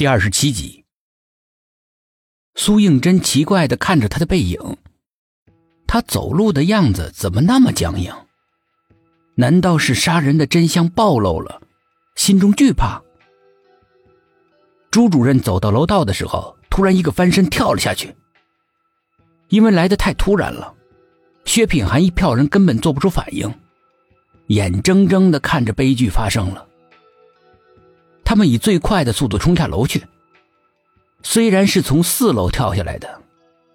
第二十七集，苏应真奇怪的看着他的背影，他走路的样子怎么那么僵硬？难道是杀人的真相暴露了，心中惧怕？朱主任走到楼道的时候，突然一个翻身跳了下去，因为来的太突然了，薛品涵一票人根本做不出反应，眼睁睁的看着悲剧发生了。他们以最快的速度冲下楼去。虽然是从四楼跳下来的，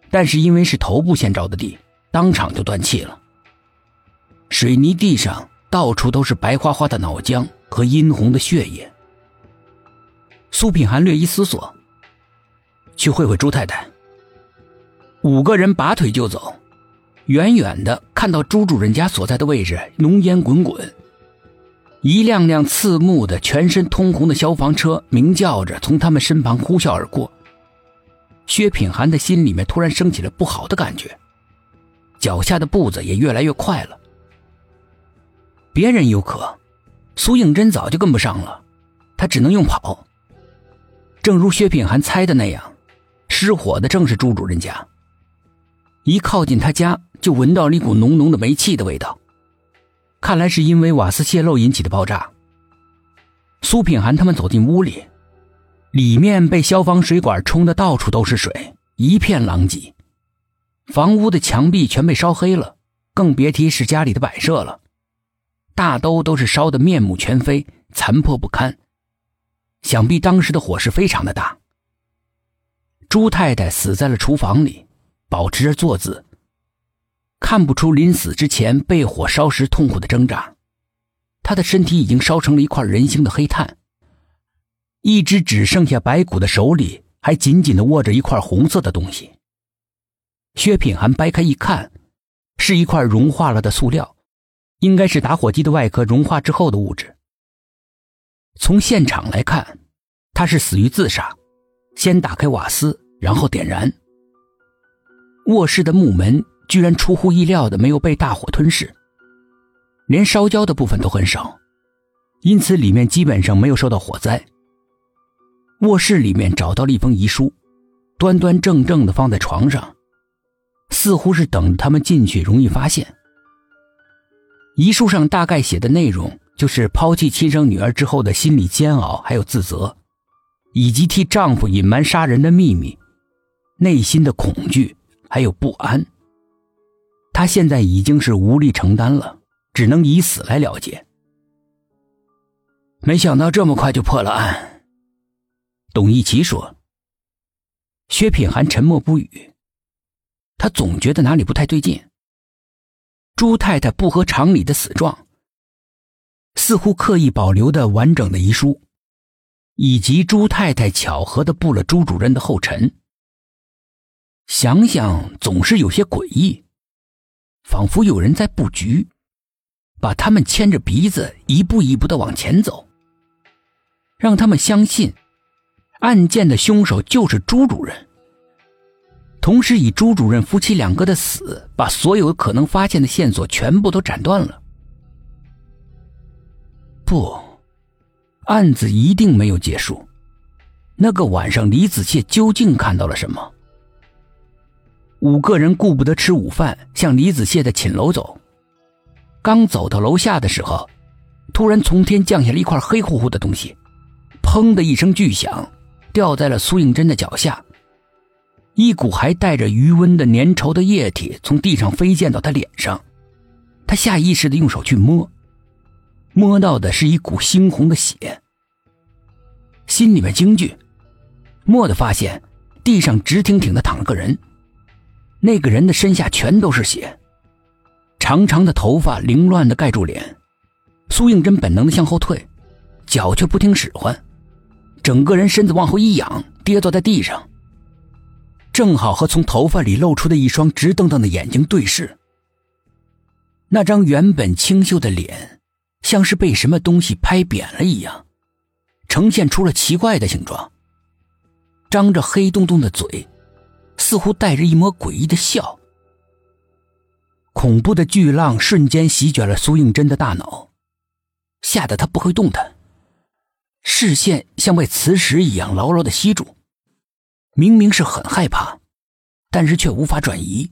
但是因为是头部先着的地，当场就断气了。水泥地上到处都是白花花的脑浆和殷红的血液。苏品涵略一思索，去会会朱太太。五个人拔腿就走，远远的看到朱主任家所在的位置，浓烟滚滚。一辆辆刺目的、全身通红的消防车鸣叫着从他们身旁呼啸而过。薛品涵的心里面突然升起了不好的感觉，脚下的步子也越来越快了。别人有可，苏应真早就跟不上了，他只能用跑。正如薛品涵猜的那样，失火的正是朱主任家。一靠近他家，就闻到了一股浓浓的煤气的味道。看来是因为瓦斯泄漏引起的爆炸。苏品涵他们走进屋里，里面被消防水管冲得到处都是水，一片狼藉。房屋的墙壁全被烧黑了，更别提是家里的摆设了，大都都是烧得面目全非，残破不堪。想必当时的火势非常的大。朱太太死在了厨房里，保持着坐姿。看不出临死之前被火烧时痛苦的挣扎，他的身体已经烧成了一块人形的黑炭。一只只剩下白骨的手里还紧紧的握着一块红色的东西。薛品涵掰开一看，是一块融化了的塑料，应该是打火机的外壳融化之后的物质。从现场来看，他是死于自杀，先打开瓦斯，然后点燃。卧室的木门。居然出乎意料的没有被大火吞噬，连烧焦的部分都很少，因此里面基本上没有受到火灾。卧室里面找到了一封遗书，端端正正的放在床上，似乎是等他们进去容易发现。遗书上大概写的内容就是抛弃亲生女儿之后的心理煎熬，还有自责，以及替丈夫隐瞒杀人的秘密，内心的恐惧还有不安。他现在已经是无力承担了，只能以死来了结。没想到这么快就破了案，董一奇说。薛品涵沉默不语，他总觉得哪里不太对劲。朱太太不合常理的死状，似乎刻意保留的完整的遗书，以及朱太太巧合的步了朱主任的后尘，想想总是有些诡异。仿佛有人在布局，把他们牵着鼻子一步一步的往前走，让他们相信案件的凶手就是朱主任。同时，以朱主任夫妻两个的死，把所有可能发现的线索全部都斩断了。不，案子一定没有结束。那个晚上，李子谢究竟看到了什么？五个人顾不得吃午饭，向李子谢的寝楼走。刚走到楼下的时候，突然从天降下了一块黑乎乎的东西，砰的一声巨响，掉在了苏应真的脚下。一股还带着余温的粘稠的液体从地上飞溅到他脸上，他下意识的用手去摸，摸到的是一股猩红的血，心里面惊惧，蓦地发现地上直挺挺的躺了个人。那个人的身下全都是血，长长的头发凌乱的盖住脸。苏应真本能的向后退，脚却不听使唤，整个人身子往后一仰，跌坐在地上。正好和从头发里露出的一双直瞪瞪的眼睛对视。那张原本清秀的脸，像是被什么东西拍扁了一样，呈现出了奇怪的形状，张着黑洞洞的嘴。似乎带着一抹诡异的笑，恐怖的巨浪瞬间席卷了苏应真的大脑，吓得他不会动弹。视线像被磁石一样牢牢的吸住。明明是很害怕，但是却无法转移。